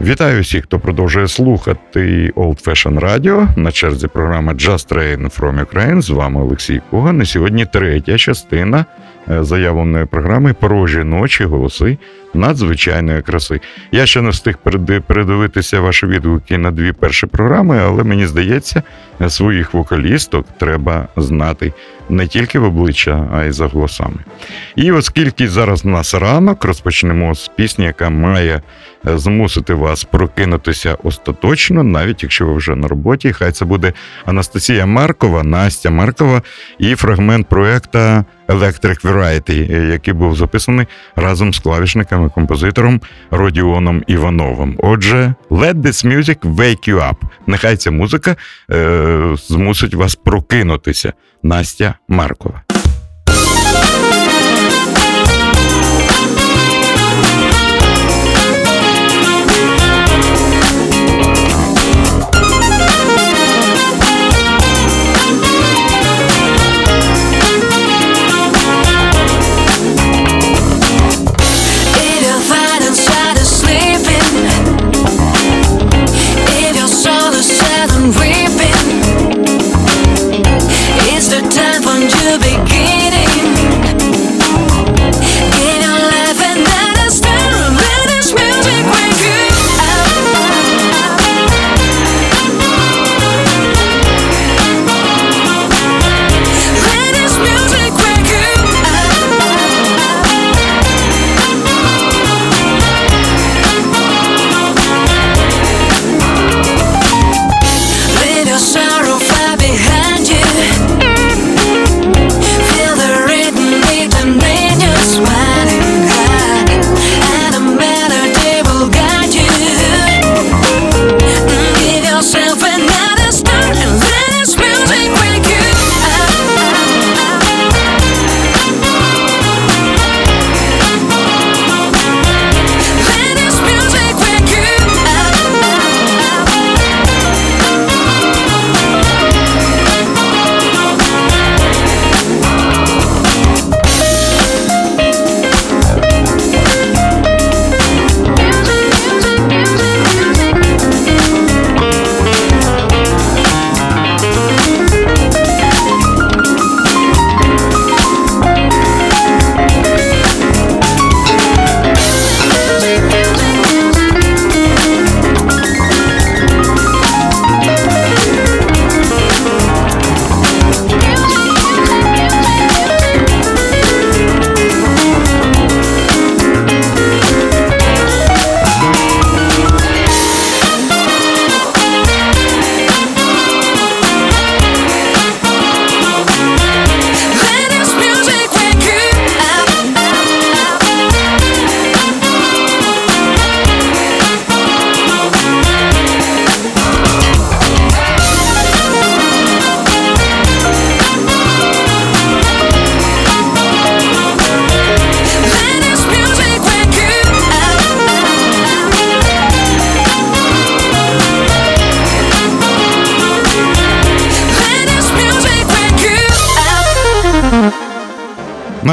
Вітаю всіх, хто продовжує слухати Old Fashion Radio. На черзі програма Just Train from Ukraine. З вами Олексій Куган. І сьогодні третя частина заявленої програми про жіночі голоси надзвичайної краси. Я ще не встиг передивитися ваші відгуки на дві перші програми, але мені здається, своїх вокалісток треба знати не тільки в обличчя, а й за голосами. І оскільки зараз у нас ранок, розпочнемо з пісні, яка має е, змусити вас прокинутися остаточно, навіть якщо ви вже на роботі. Хай це буде Анастасія Маркова, Настя Маркова і фрагмент проекта Electric Variety, який був записаний разом з клавішниками, композитором Родіоном Івановим. Отже, let this music wake you up. Нехай ця музика е, змусить вас прокинутися. Настя Маркова.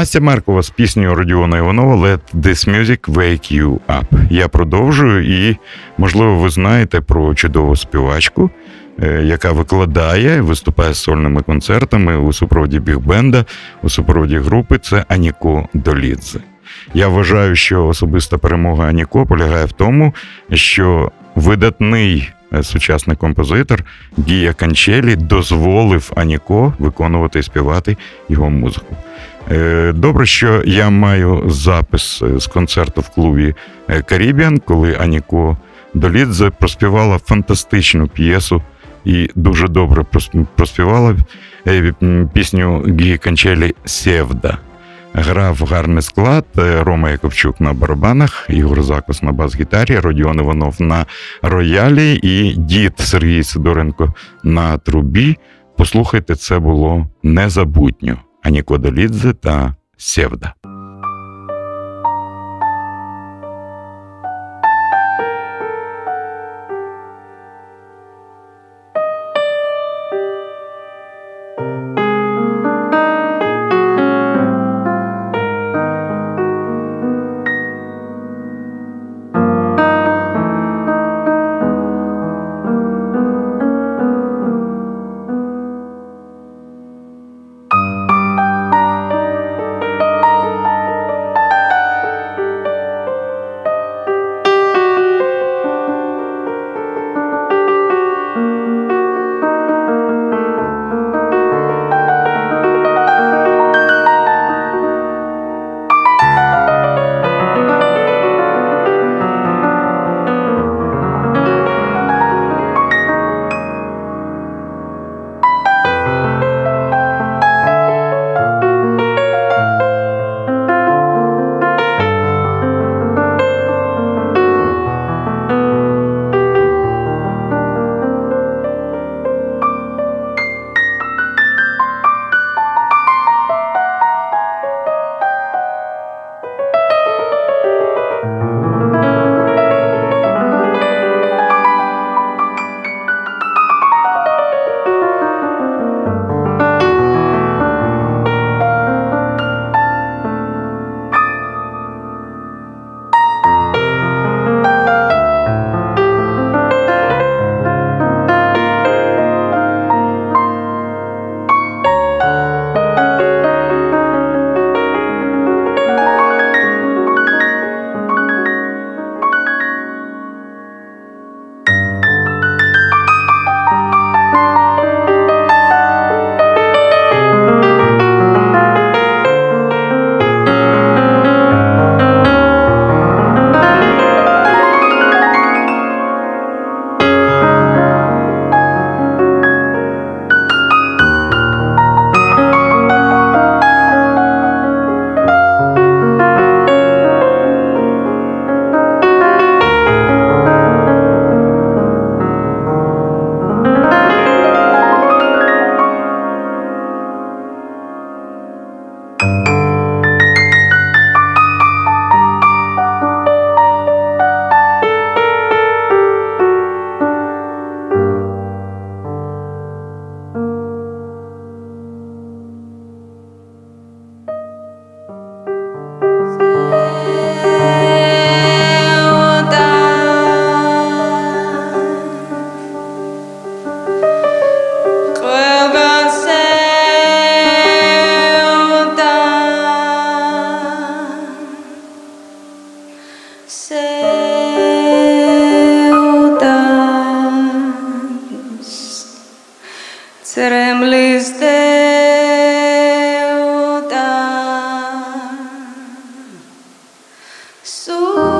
Настя Маркова з піснею Родіона Іванова «Let this music wake you up». Я продовжую, і, можливо, ви знаєте про чудову співачку, е, яка викладає, виступає з сольними концертами у супроводі бігбенда, у супроводі групи. Це Аніко Долідзе. Я вважаю, що особиста перемога Аніко полягає в тому, що видатний сучасний композитор Гія Канчелі дозволив Аніко виконувати і співати його музику. Е, добре, що я маю запис е, з концерту в клубі Карібіан, коли Аніко Долідзе проспівала фантастичну п'єсу і дуже добре проспівала пісню Гії Канчелі Севда. Грав гарний склад е, Рома Яковчук на барабанах, Ігор Закус на бас-гітарі, Родіон Іванов на роялі і дід Сергій Сидоренко на трубі. Послухайте, це було незабутньо. Аніко Долідзе та Севда. So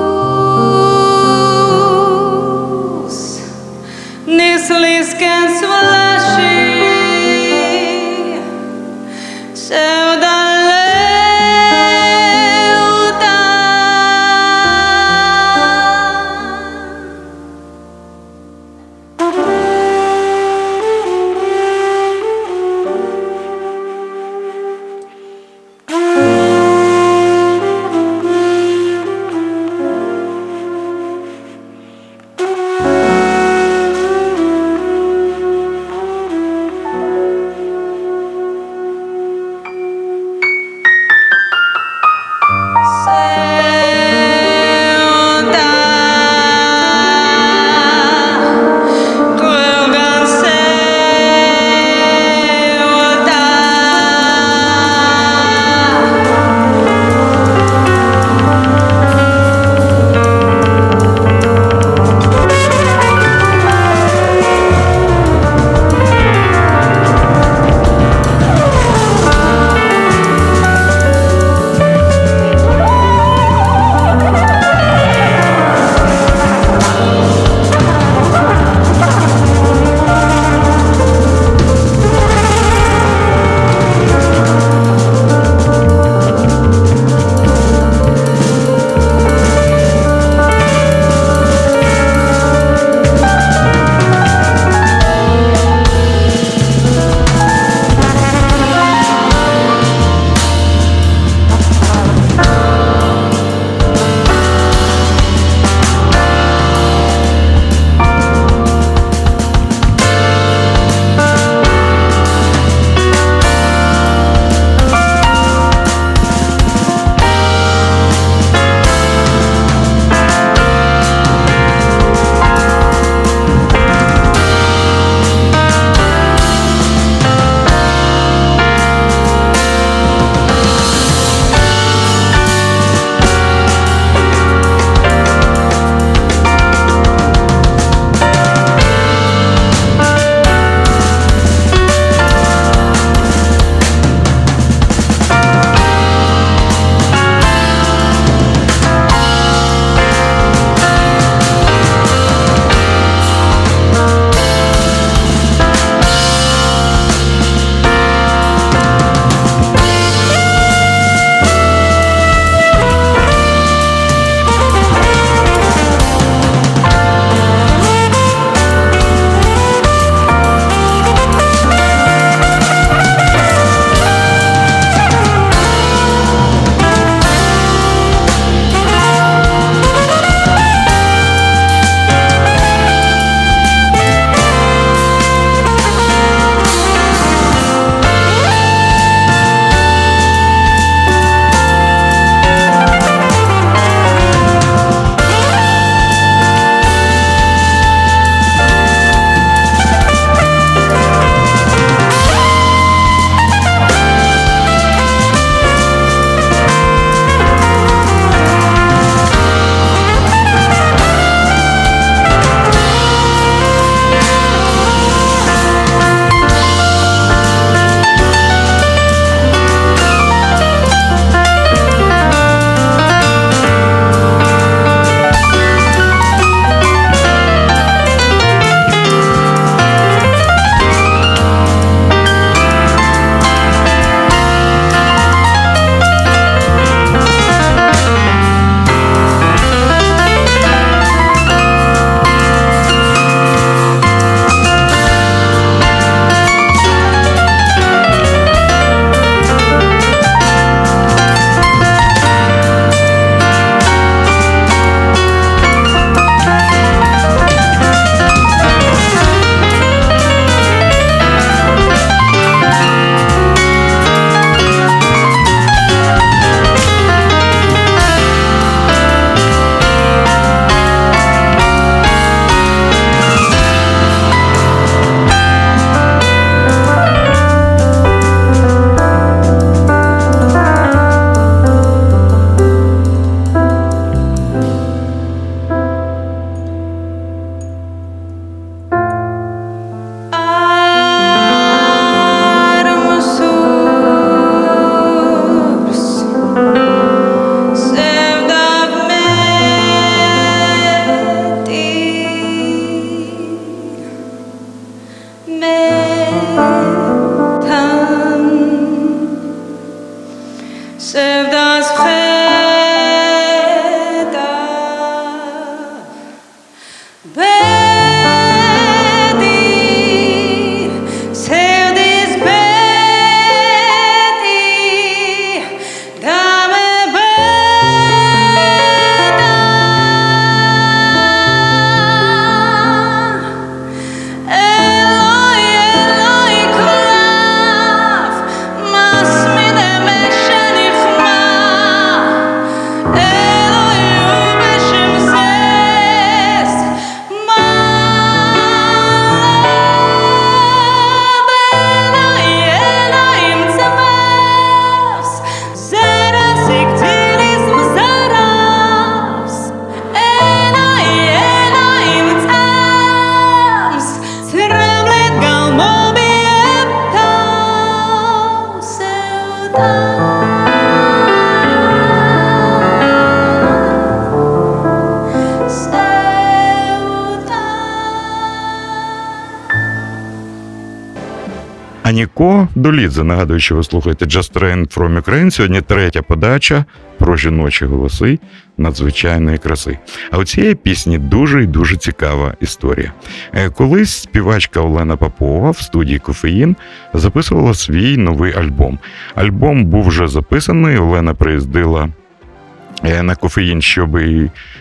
Аніко Долідзе. Нагадую, що ви слухаєте Just Train from Ukraine. Сьогодні третя подача про жіночі голоси надзвичайної краси. А у цієї пісні дуже і дуже цікава історія. Е, колись співачка Олена Попова в студії Кофеїн записувала свій новий альбом. Альбом був вже записаний. Олена приїздила. Е, на кофеїн, щоб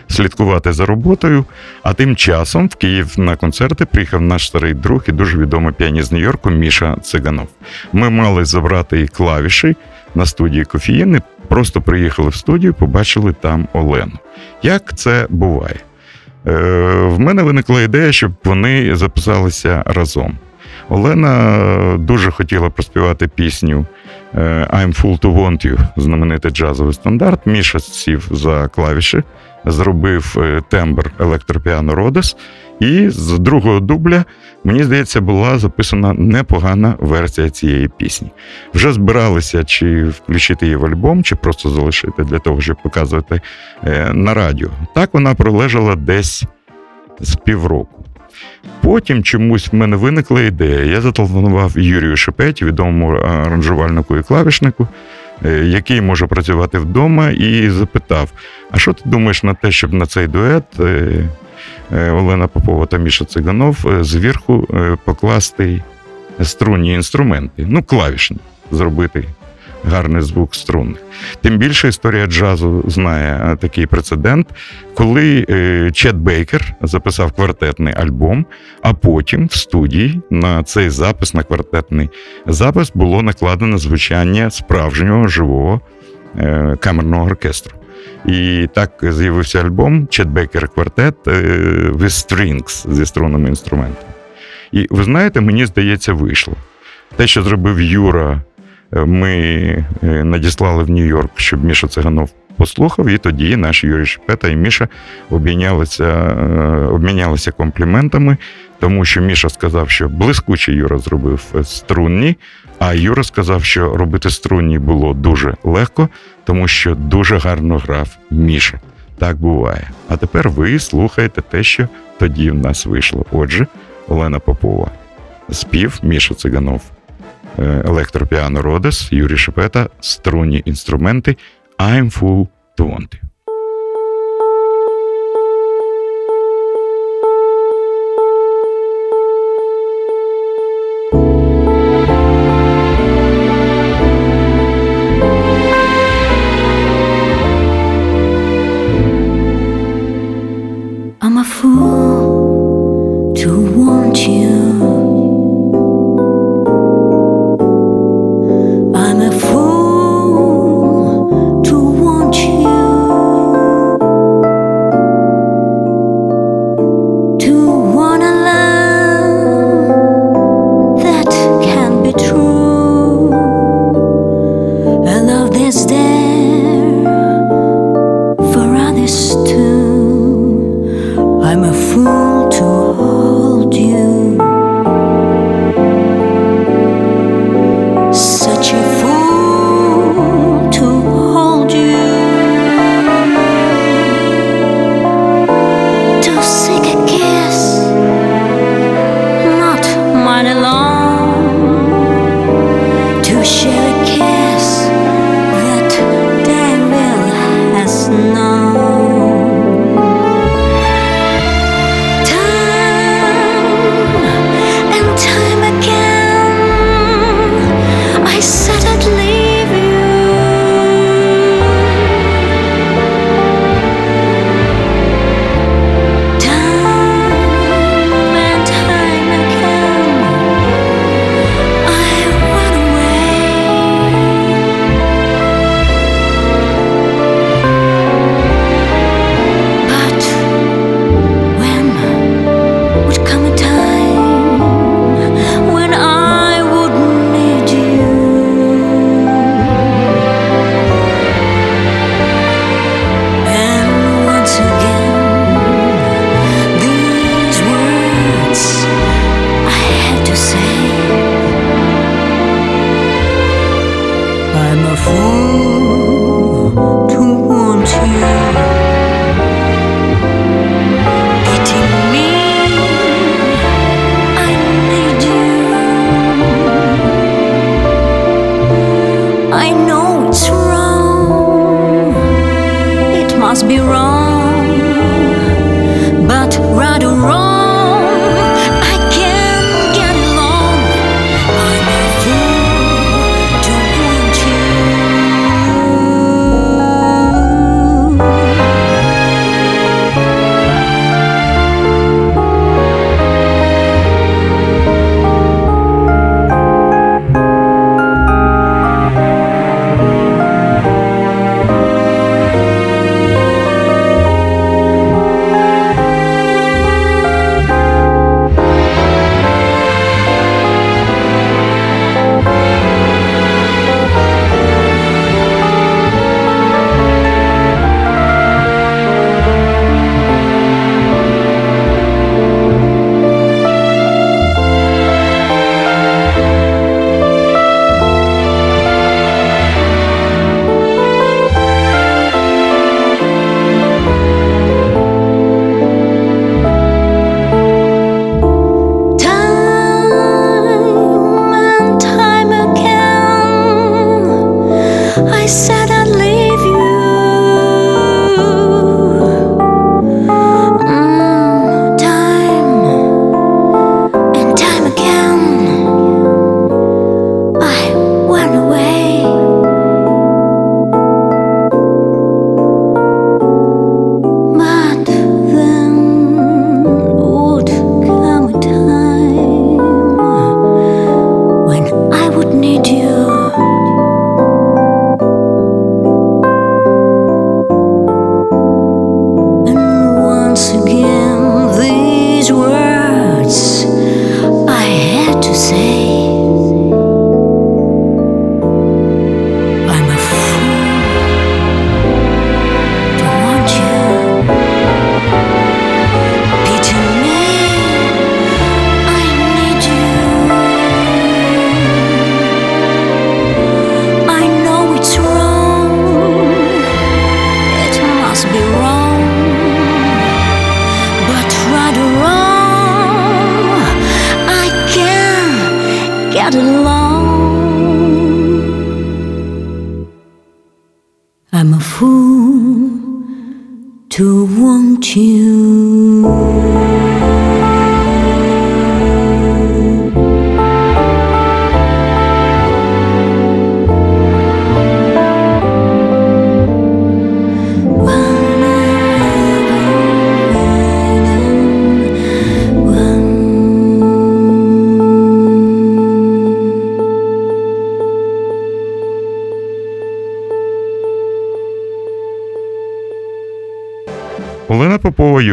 слідкувати за роботою. А тим часом в Київ на концерти приїхав наш старий друг і дуже відомий піаніст Нью-Йорку Міша Циганов. Ми мали забрати клавіші на студії кофеїни, просто приїхали в студію, побачили там Олену. Як це буває? Е, В мене виникла ідея, щоб вони записалися разом. Олена дуже хотіла проспівати пісню I'm Full to Want You, знаменитий джазовий стандарт. Міша сів за клавіші, зробив е, тембр електропіано Родес, і з другого дубля, мені здається, була записана непогана версія цієї пісні. Вже збиралися, чи включити її в альбом, чи просто залишити для того, щоб показувати е, на радіо. Так вона пролежала десь з півроку. Потім чомусь в мене виникла ідея. Я зателефонував Юрію Шепеті, відомому аранжувальнику і клавішнику, е, який може працювати вдома, і запитав: а що ти думаєш на те, щоб на цей дует е, е, Олена Попова та Міша Циганов зверху покласти струнні інструменти, ну, клавішні, зробити гарний звук струнних. Тим більше історія джазу знає е, такий прецедент, коли е, Чет Бейкер записав квартетний альбом, а потім в студії на цей запис, на квартетний запис, було накладено звучання справжнього живого е, камерного оркестру. І так з'явився альбом Чет Бейкер квартет with strings зі струнними інструментами. І ви знаєте, мені здається, вийшло. Те, що зробив Юра ми е, надіслали в Нью-Йорк, щоб Міша Циганов послухав, і тоді наш Юрій Шепета і Міша обмінялися е, обмінялися компліментами, тому що Міша сказав, що блискучий Юра зробив струнні, а Юра сказав, що робити струнні було дуже легко, тому що дуже гарно грав Міша. Так буває. А тепер ви слухаєте те, що тоді в нас вийшло. Отже, Олена Попова, спів Міша Циганов. Е, електропіано Родес, Юрій Шепета, струнні інструменти I'm Full to Want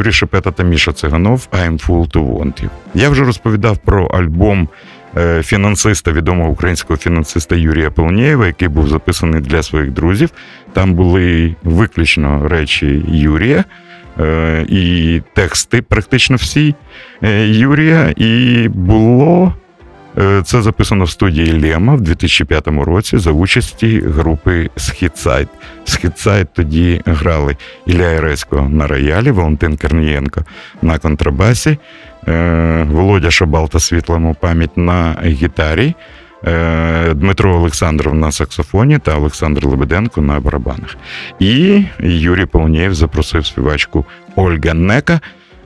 Юрій Шепета та Міша Циганов I'm Full to Want You. Я вже розповідав про альбом е, фінансиста, відомого українського фінансиста Юрія Полонєєва, який був записаний для своїх друзів. Там були виключно речі Юрія. е, І тексти практично всі е, Юрія, і було це записано в студії Лема в 2005 році за участі групи Східсайд. Східсайд тоді грали Ілля Яресько на роялі, Валентин Корнієнко на контрабасі, е, Володя Шабал та світлому пам'ять на гітарі, е, Дмитро Олександров на саксофоні та Олександр Лебеденко на барабанах. І Юрій Полонєєв запросив співачку Ольга Нека.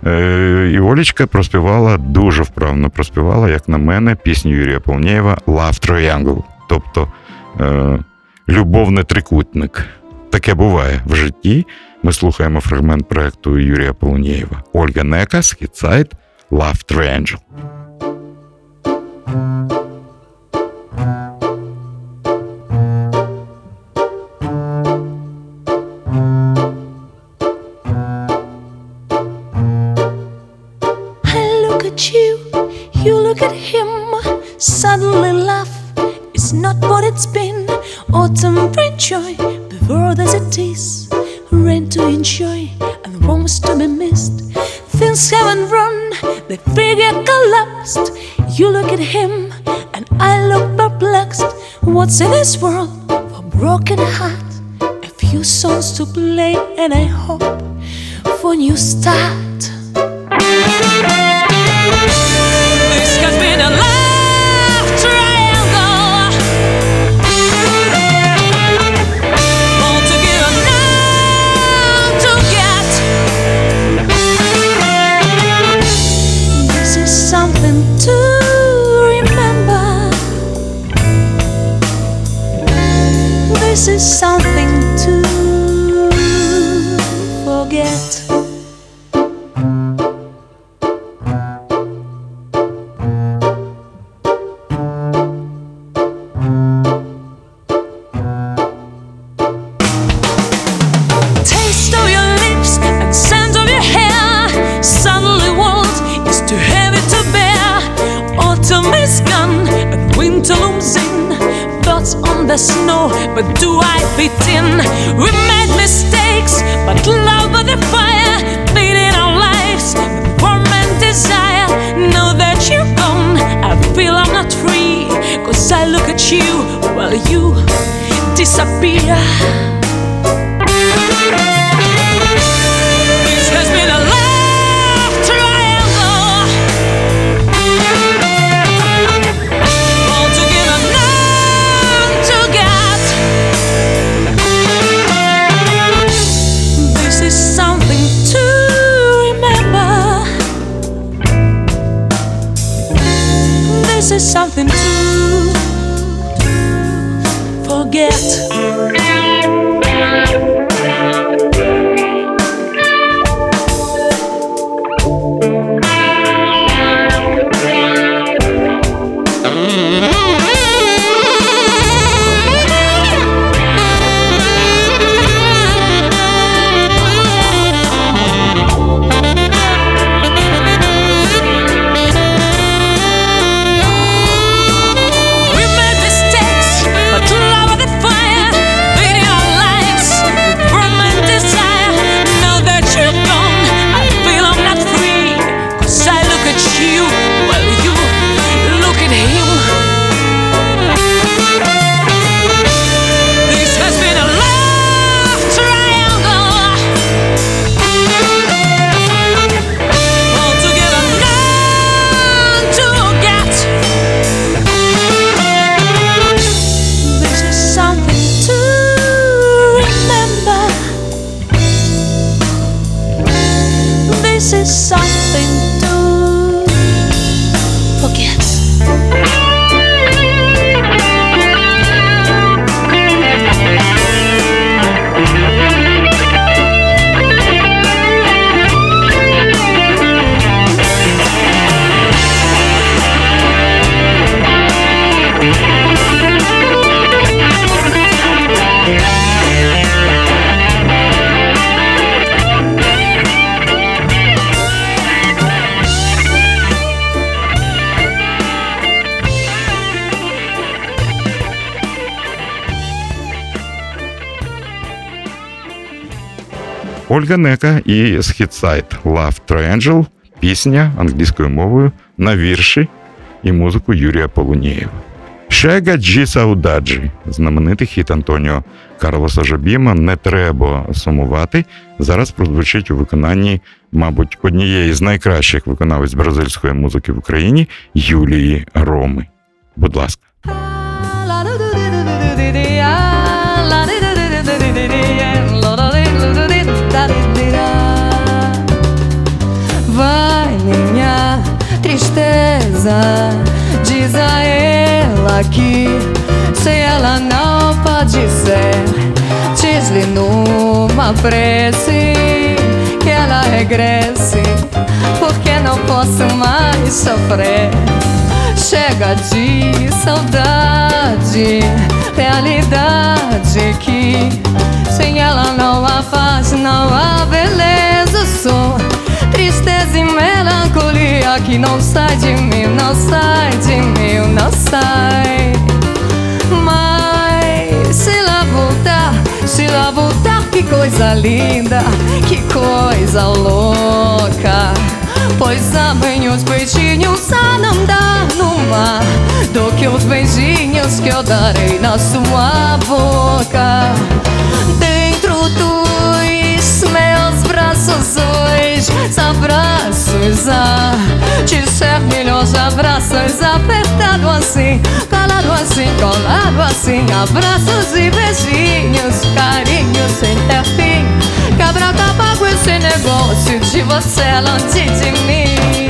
Е, І Олічка проспівала дуже вправно проспівала, як на мене, пісню Юрія Полнєєва Love Triangle, тобто е, любовний трикутник. Таке буває в житті. Ми слухаємо фрагмент проекту Юрія Полнєєва Ольга Нека, Східсайд, Love Triangle. Joy before there's a tease. Rain to enjoy and warmth to be missed. Things haven't run, the figure collapsed. You look at him and I look perplexed. What's in this world for broken heart? A few songs to play and I hope for new start. Ольга Нека і Схід- Side Love Triangle, пісня англійською мовою на вірші і музику Юрія Полунєєва. Chega de Saudade, знаменитий хіт Антоніо Карлоса Жобіма Не треба сумувати. Зараз прозвучить у виконанні, мабуть, однієї з найкращих виконавиць бразильської музики в Україні Юлії Роми. Будь ласка. Tristeza, diz a ela que se ela não pode ser, diz-lhe numa prece que ela regresse, porque não posso mais sofrer. Chega de saudade, realidade que sem ela não há paz, não há beleza. Sou tristeza e melancolia que não sai de mim, não sai de mim, não sai. Mas se lá voltar, se lá voltar, que coisa linda, que coisa louca. Pois amém os beijinhos a não dar no mar Do que os beijinhos que eu darei na sua boca Dentro dos meus braços hoje Abraços a te ser melhores abraços Apertado assim, calado assim, colado assim Abraços e beijinhos, carinhos sem ter fim Quebra acabar com esse negócio de você longe de mim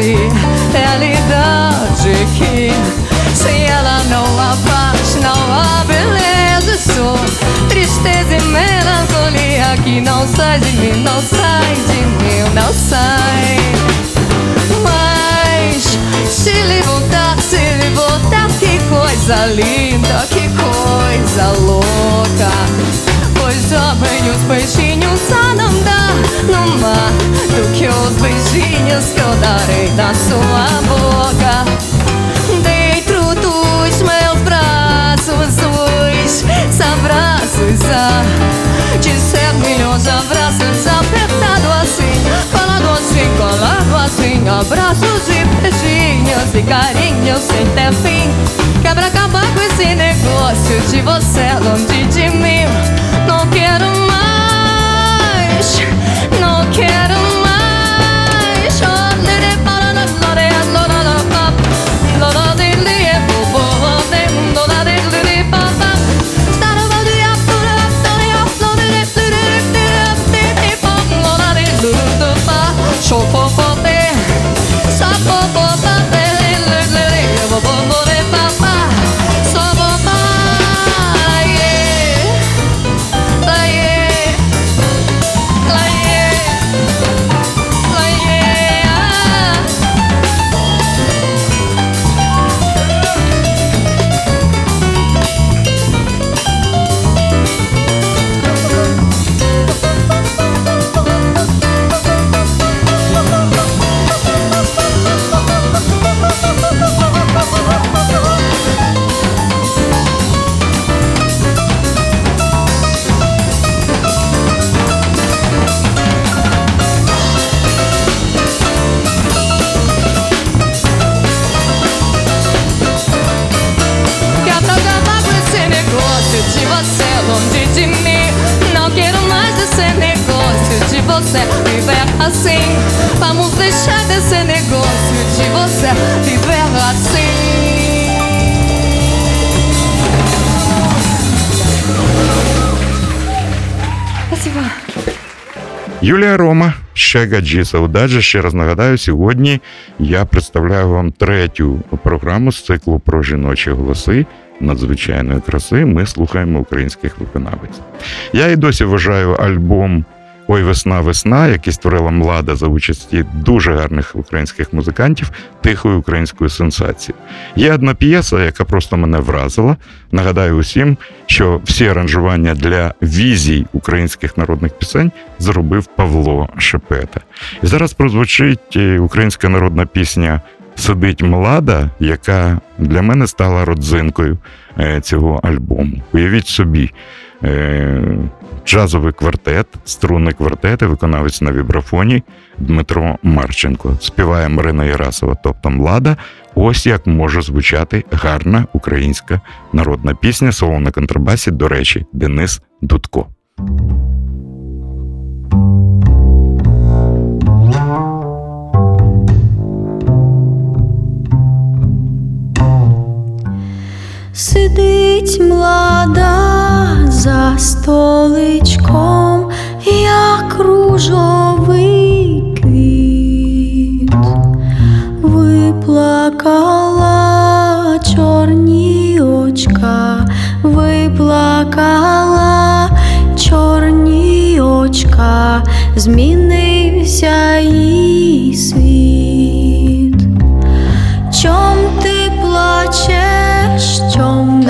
saudade, realidade que sem ela não há paz, não há beleza. Sou tristeza e melancolia que não sai de mim, não sai de mim, não sai. Mas se lhe voltar, se lhe voltar, que coisa linda, que coisa louca. Pois amém os não mar do que os beijinhos que eu darei na sua boca. Dentro dos meus braços, os abraços a milhões de abraços apertado assim, colado assim, colado assim, abraços e beijinhos e carinhos sem ter fim. Quebra acabar com esse negócio de você longe de mim. Não quero mais, Show for for there. Você viver assim Vamos deixar desse negócio de você viver assim Спасибо. Юлія Рома, ще гаджі Саудаджа. Ще раз нагадаю, сьогодні я представляю вам третю програму з циклу про жіночі голоси надзвичайної краси. Ми слухаємо українських виконавець. Я і досі вважаю альбом Ой, весна, весна, який створила млада за участі дуже гарних українських музикантів, тихою українською сенсацією. Є одна п'єса, яка просто мене вразила. Нагадаю усім, що всі аранжування для візій українських народних пісень зробив Павло Шепета. І зараз прозвучить е, українська народна пісня Сидить млада, яка для мене стала родзинкою е, цього альбому. Уявіть собі. Е, Джазовий квартет, струнний квартет і виконавець на вібрафоні Дмитро Марченко. Співає Марина Ярасова, тобто млада. Ось як може звучати гарна українська народна пісня. Соло на контрабасі, до речі, Денис Дудко. Сидить млада за столичком, як ружовий квіт, виплакала чорні очка, виплакала чорні очка, змінився її світ. Чом ти плачеш, чом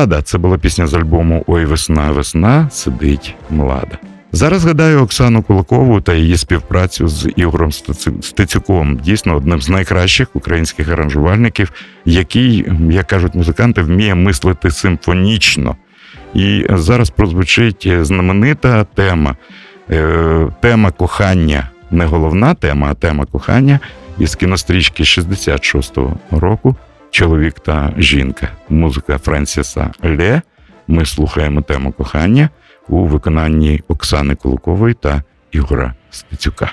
Млада це була пісня з альбому Ой, весна, весна сидить млада. Зараз згадаю Оксану Кулакову та її співпрацю з Ігорем Стецюком, дійсно одним з найкращих українських аранжувальників, який, як кажуть музиканти, вміє мислити симфонічно. І зараз прозвучить знаменита тема. Е, Тема кохання не головна тема, а тема кохання із кінострічки 66-го року Чоловік та жінка. Музика Френсіса Ле. Ми слухаємо тему кохання у виконанні Оксани Куликової та Ігора Стецюка.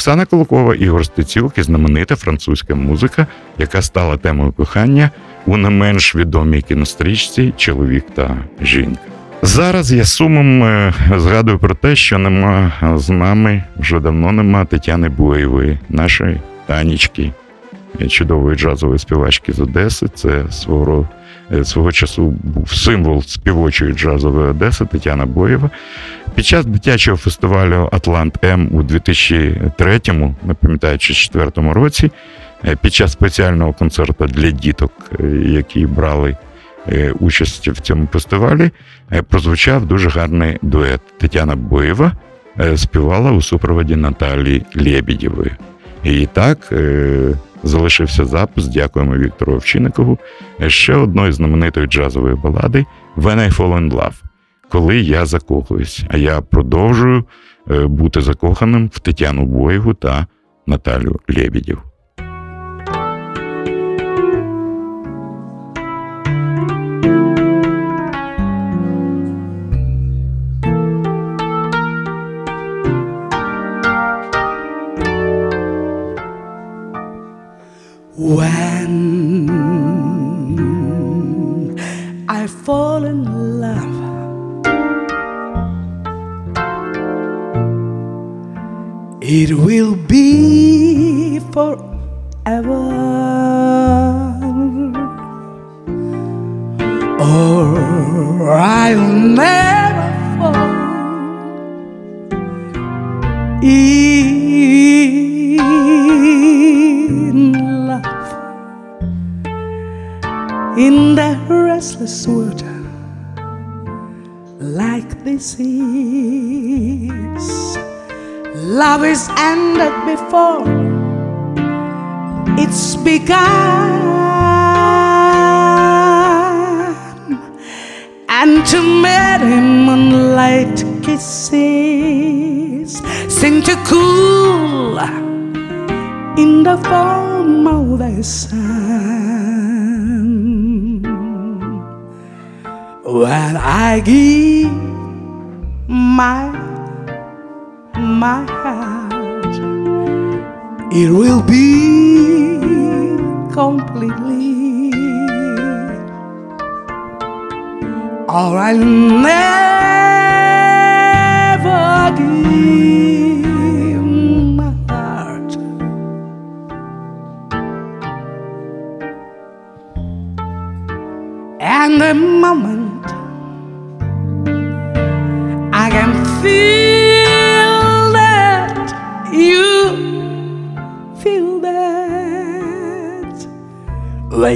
Оксана Колокова, Ігор Стецюк і знаменита французька музика, яка стала темою кохання у не менш відомій кінострічці Чоловік та жінка. Зараз я сумом е, згадую про те, що нема з нами вже давно нема Тетяни Буєвої, нашої танічки, чудової джазової співачки з Одеси. Це свого свого часу був символ співочої джазової Одеси Тетяна Боєва. Під час дитячого фестивалю Атлант М у 2003, не пам'ятаю, чи 2004 році, е, під час спеціального концерту для діток, е, які брали е, участь в цьому фестивалі, е, прозвучав дуже гарний дует. Тетяна Боєва е, співала у супроводі Наталії Лєбідєвої. І так е, залишився запис. Дякуємо Віктору Овчинникову. Ще одної знаменитої джазової балади When I Fall in Love. Коли я закохуюсь. А я продовжую е, бути закоханим в Тетяну Боєву та Наталю Лєбідєв. When I fall in love, it will be forever, or I'll never fall restless world like this is. Love is ended before it's begun, and to many moonlight kisses seem to cool in the form of the sun. When I give my my heart, it will be completely, or I'll never give my heart. And the moment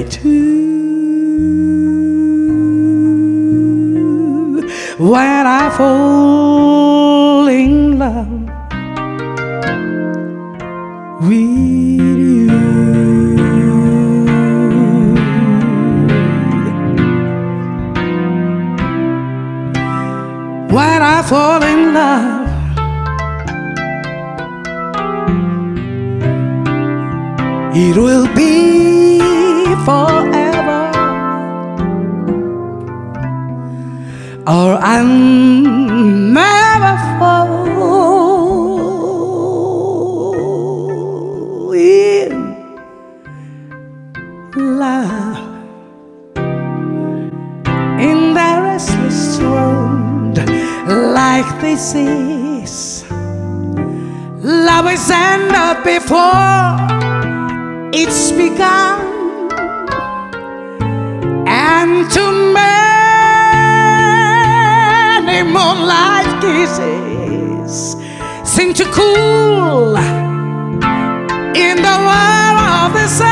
too. When I fall in love with you. when I fall in love. It will be forever, or I'm never fall in love in the restless world like this is. Love is ended before it's begun, and too many moonlight kisses seem to cool in the world of the sun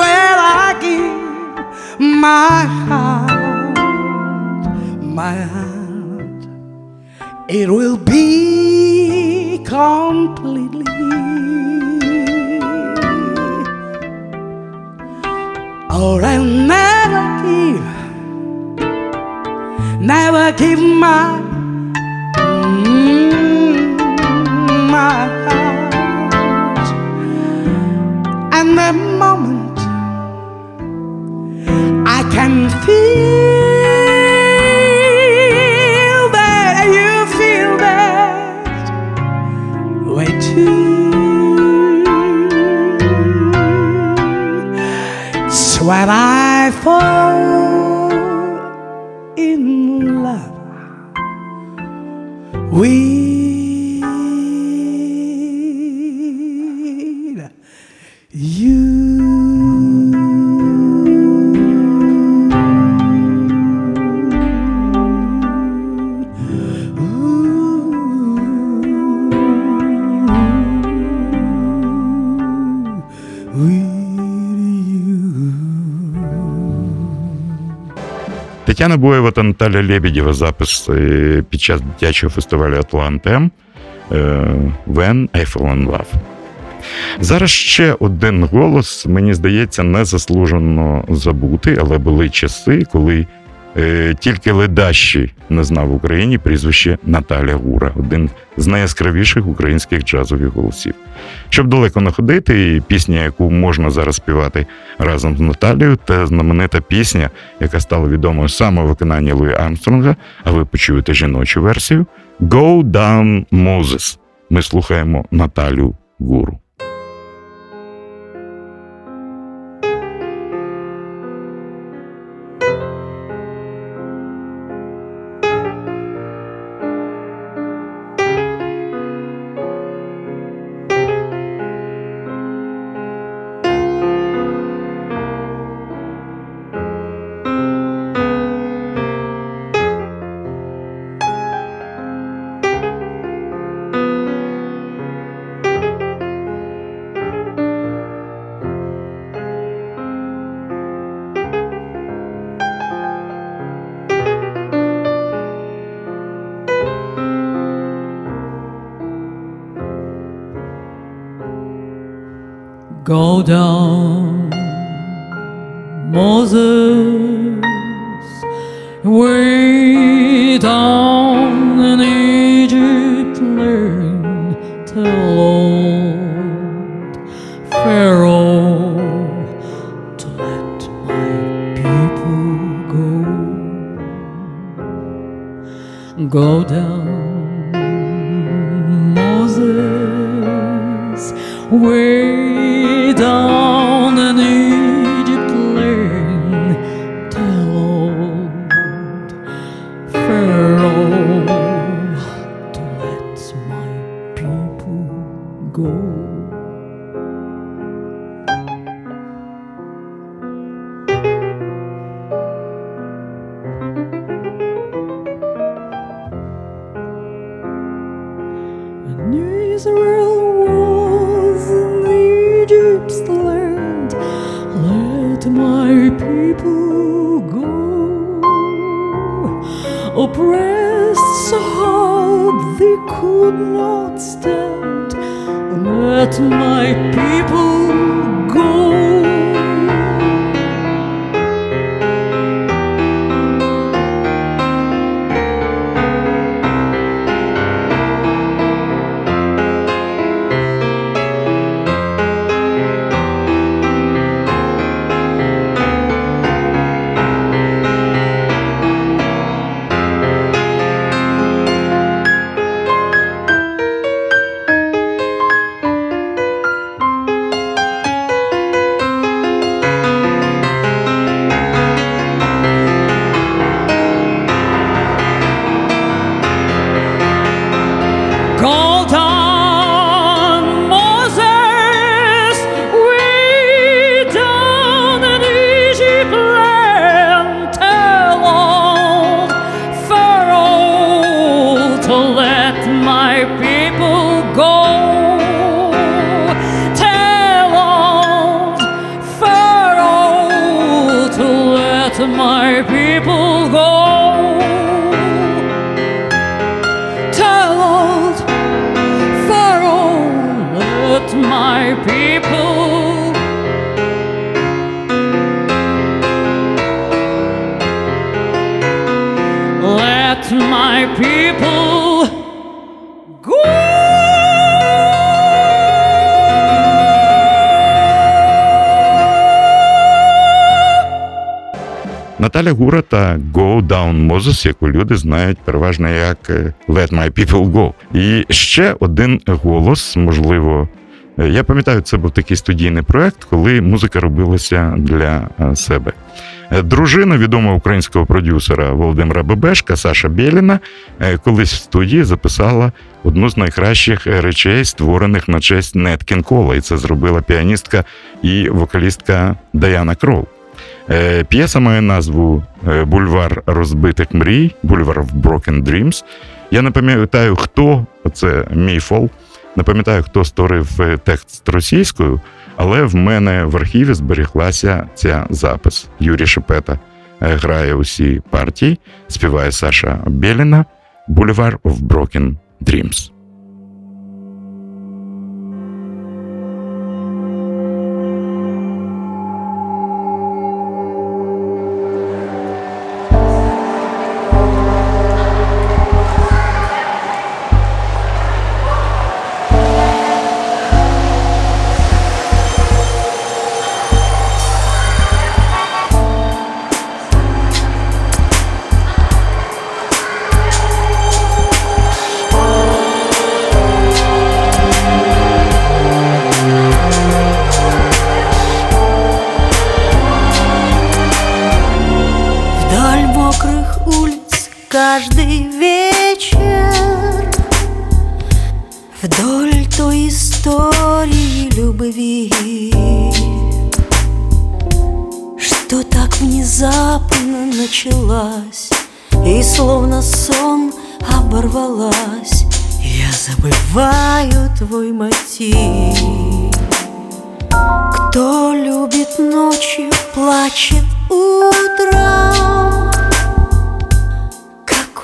where I give my heart, my heart, it will be completely. Or I'll never give, never give my Mm, my heart. And the moment I can feel feel Have I fall. Тетяна Боєва та Наталя Лебедєва запис е, під час дитячого фестивалю Атлантем е, When I Fall in Love. Зараз ще один голос, мені здається, незаслужено забути, але були часи, коли тільки ледащий не знав в Україні прізвище Наталя Гура, один з найяскравіших українських джазових голосів. Щоб далеко не ходити, пісня, яку можна зараз співати разом з Наталією, це знаменита пісня, яка стала відомою саме в виконанні Луї Армстронга, а ви почуєте жіночу версію Go Down Moses. Ми слухаємо Наталю Гуру. Go. Наталя Гура та Go Down Moses, яку люди знають переважно як е, Let My People Go. І ще один голос, можливо, Е, Я пам'ятаю, це був такий студійний проект, коли музика робилася для е, себе. Дружина відомого українського продюсера Володимира Бебешка Саша Бєліна колись в студії записала одну з найкращих речей, створених на честь Нет Кінкола. І це зробила піаністка і вокалістка Даяна Крол. Е, П'єса має назву е, Бульвар розбитих мрій, Бульвар of Broken Dreams. Я не пам'ятаю, хто це мій фол. Не пам'ятаю, хто створив е, текст російською, але в мене в архіві зберіглася ця запис. Юрій Шепета грає усі партії, співає Саша Бєліна Бульвар of Broken Dreams.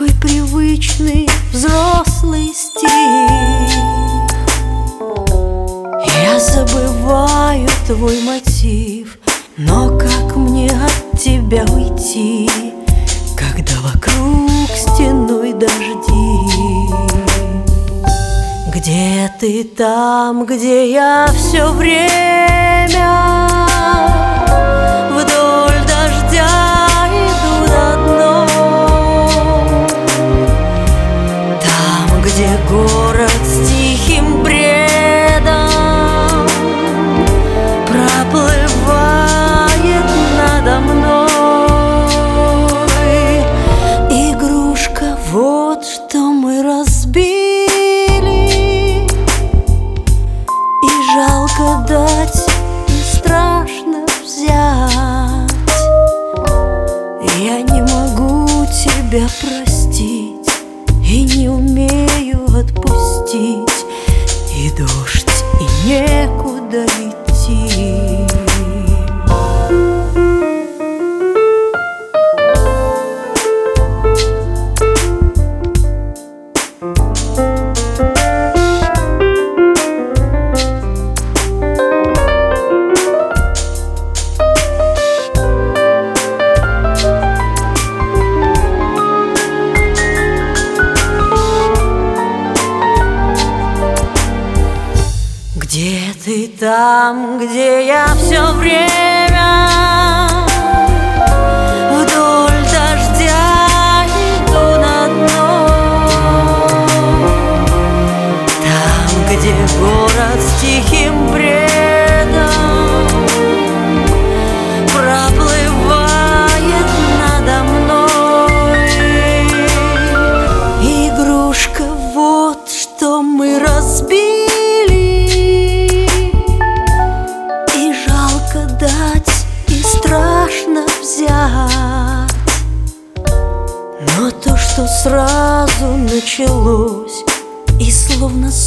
Какой привычный взрослый стиль. Я забываю твой мотив Но как мне от тебя уйти Когда вокруг стеной дожди? Где ты там, где я все время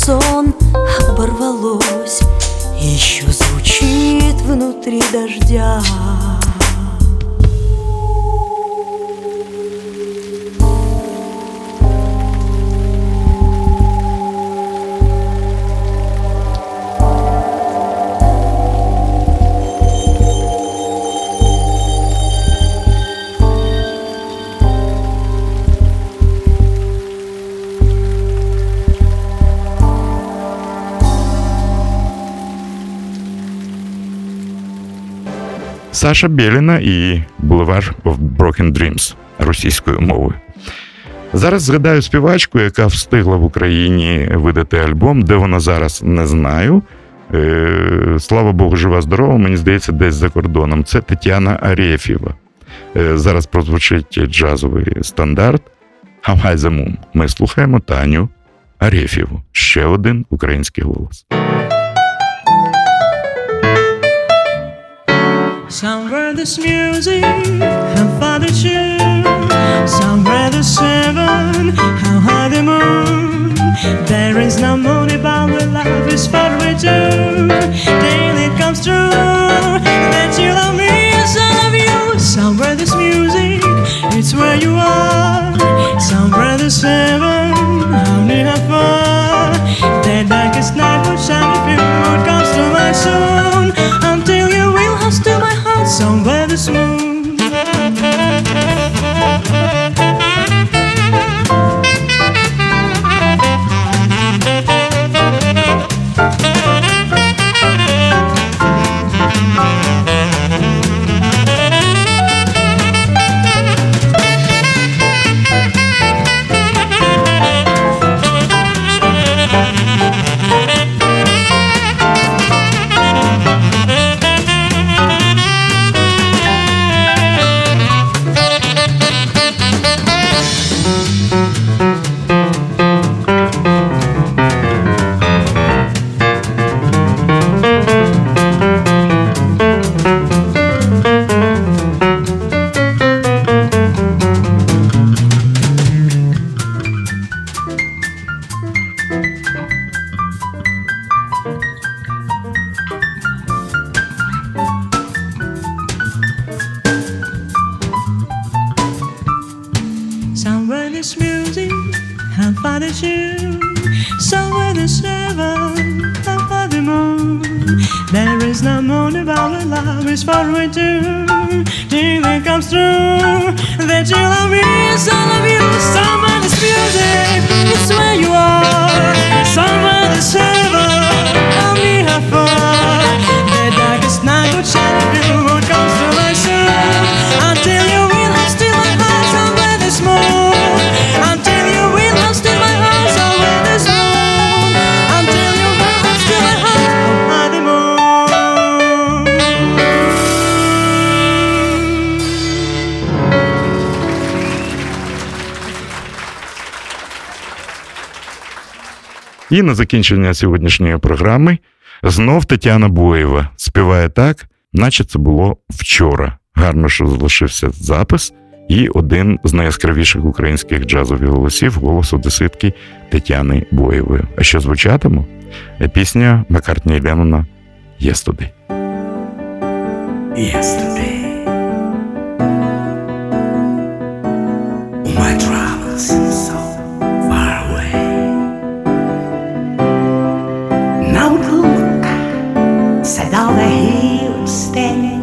сон оборвалось. Еще звучит внутри дождя Саша Бєліна і Boulevard of Broken Dreams російською мовою. Зараз згадаю співачку, яка встигла в Україні видати альбом, де вона зараз не знаю. Е, слава Богу, жива здорова, мені здається, десь за кордоном. Це Тетяна Арєфєва. Е, зараз прозвучить джазовий стандарт. The Ми слухаємо Таню Арєфєву. Ще один український голос. Somewhere this music and father tune. Somewhere the seven and high the moon. There is no money, but we love is what we do. daily it comes true that you love me yes I love you. Somewhere this music, it's where you are. Somewhere there's heaven, only how far. That darkest night will shine if you comes to my soul until. Somewhere by the moon. І на закінчення сьогоднішньої програми знов Тетяна Боєва співає так, наче це було вчора. Гарно, що залишився запис, і один з найяскравіших українських джазових голосів голос одеситки Тетяни Боєвої. А що звучатиме? Пісня Маккартні Леннона «Yesterday». Yesterday, my travels he was standing.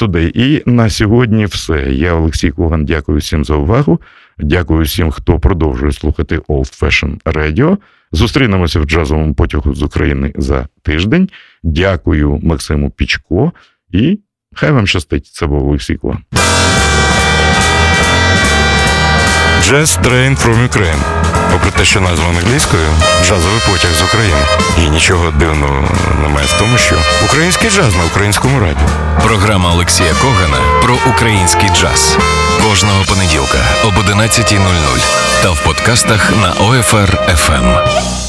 Єстудей. І на сьогодні все. Я Олексій Коган. Дякую всім за увагу. Дякую всім, хто продовжує слухати Old Fashion Radio. Зустрінемося в джазовому потягу з України за тиждень. Дякую Максиму Пічко і хай вам щастить. Це був Олексій Коган. Jazz Train from Ukraine. Попри те, що назва англійською, джазовий потяг з України. І нічого дивного немає в тому, що український джаз на українському радіо. Програма Олексія Когана про український джаз. Кожного понеділка об 11.00 та в подкастах на OFR FM.